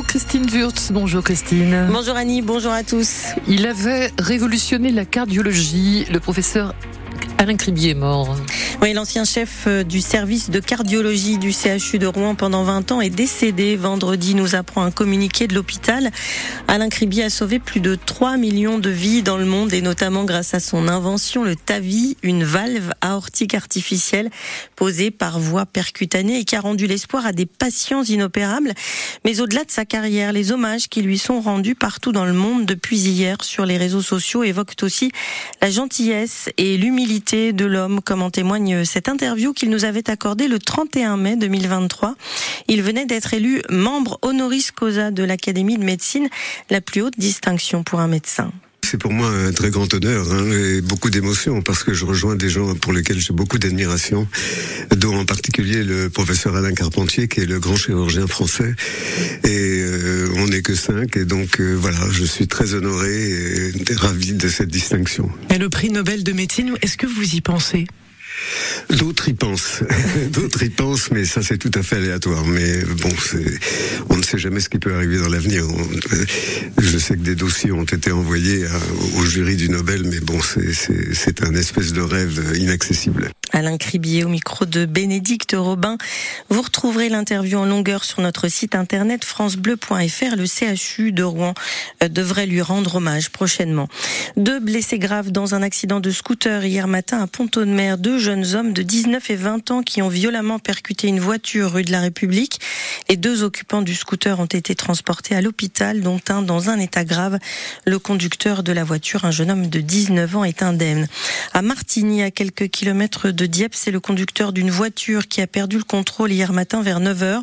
Christine Wurtz. Bonjour Christine. Bonjour Annie, bonjour à tous. Il avait révolutionné la cardiologie. Le professeur Alain Cribier est mort. Oui, l'ancien chef euh, du service de cardiologie du CHU de Rouen pendant 20 ans est décédé. Vendredi, nous apprend un communiqué de l'hôpital. Alain Cribier a sauvé plus de 3 millions de vies dans le monde et notamment grâce à son invention, le TAVI, une valve aortique artificielle posée par voie percutanée et qui a rendu l'espoir à des patients inopérables. Mais au-delà de sa carrière, les hommages qui lui sont rendus partout dans le monde depuis hier sur les réseaux sociaux évoquent aussi la gentillesse et l'humilité de l'homme, comme en témoigne cette interview qu'il nous avait accordée le 31 mai 2023. Il venait d'être élu membre honoris causa de l'Académie de médecine, la plus haute distinction pour un médecin. C'est pour moi un très grand honneur hein, et beaucoup d'émotion parce que je rejoins des gens pour lesquels j'ai beaucoup d'admiration, dont en particulier le professeur Alain Carpentier qui est le grand chirurgien français et euh, on n'est que cinq et donc euh, voilà, je suis très honoré et ravi de cette distinction. Et le prix Nobel de médecine, est-ce que vous y pensez? D'autres y pensent, d'autres y pensent, mais ça c'est tout à fait aléatoire. Mais bon, on ne sait jamais ce qui peut arriver dans l'avenir. Je sais que des dossiers ont été envoyés au jury du Nobel, mais bon, c'est un espèce de rêve inaccessible. Alain Cribier au micro de Bénédicte Robin. Vous retrouverez l'interview en longueur sur notre site internet francebleu.fr. Le CHU de Rouen euh, devrait lui rendre hommage prochainement. Deux blessés graves dans un accident de scooter hier matin à Pont-de-Mer. Deux jeunes hommes de 19 et 20 ans qui ont violemment percuté une voiture rue de la République. Les deux occupants du scooter ont été transportés à l'hôpital, dont un dans un état grave. Le conducteur de la voiture, un jeune homme de 19 ans, est indemne. À Martigny, à quelques kilomètres de Dieppe, c'est le conducteur d'une voiture qui a perdu le contrôle hier matin vers 9h.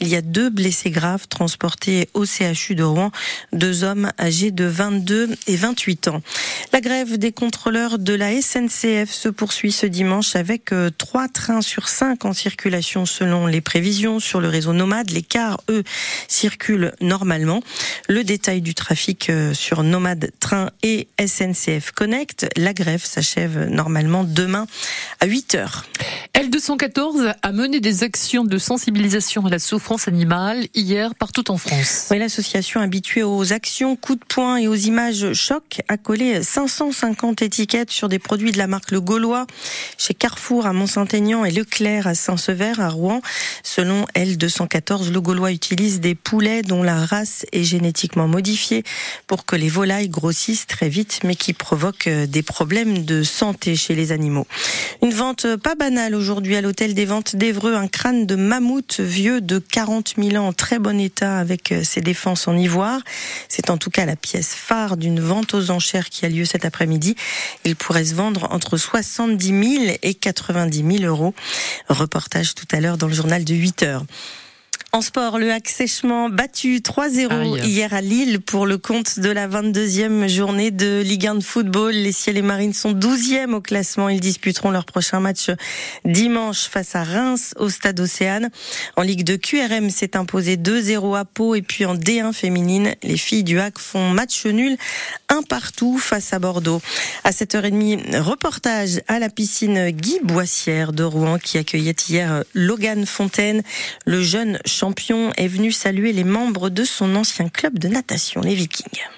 Il y a deux blessés graves transportés au CHU de Rouen, deux hommes âgés de 22 et 28 ans. La grève des contrôleurs de la SNCF se poursuit ce dimanche avec euh, trois trains sur cinq en circulation selon les prévisions sur le réseau Nomade. Les cars, eux, circulent normalement. Le détail du trafic euh, sur Nomade Train et SNCF Connect. La grève s'achève normalement demain à 8 heures. L214 a mené des actions de sensibilisation à la souffrance animale hier partout en France. L'association habituée aux actions, coups de poing et aux images choc a collé 550 étiquettes sur des produits de la marque Le Gaulois chez Carrefour à Mont-Saint-Aignan et Leclerc à Saint-Sever à Rouen. Selon L214, Le Gaulois utilise des poulets dont la race est génétiquement modifiée pour que les volailles grossissent très vite mais qui provoquent des problèmes de santé chez les animaux. Une vente pas banale aujourd'hui à l'hôtel des ventes d'Evreux, un crâne de mammouth vieux de 40 000 ans en très bon état avec ses défenses en ivoire. C'est en tout cas la pièce phare d'une vente aux enchères qui a lieu cet après-midi. Il pourrait se vendre entre 70 000 et 90 000 euros. Reportage tout à l'heure dans le journal de 8 heures. En sport, le hack sèchement battu 3-0 hier à Lille pour le compte de la 22e journée de Ligue 1 de football. Les Ciels et Marines sont 12e au classement. Ils disputeront leur prochain match dimanche face à Reims au Stade Océane. En Ligue de QRM, s'est imposé 2-0 à Pau et puis en D1 féminine, les filles du hack font match nul un partout face à Bordeaux. À 7h30, reportage à la piscine Guy Boissière de Rouen qui accueillait hier Logan Fontaine, le jeune champion est venu saluer les membres de son ancien club de natation, les Vikings.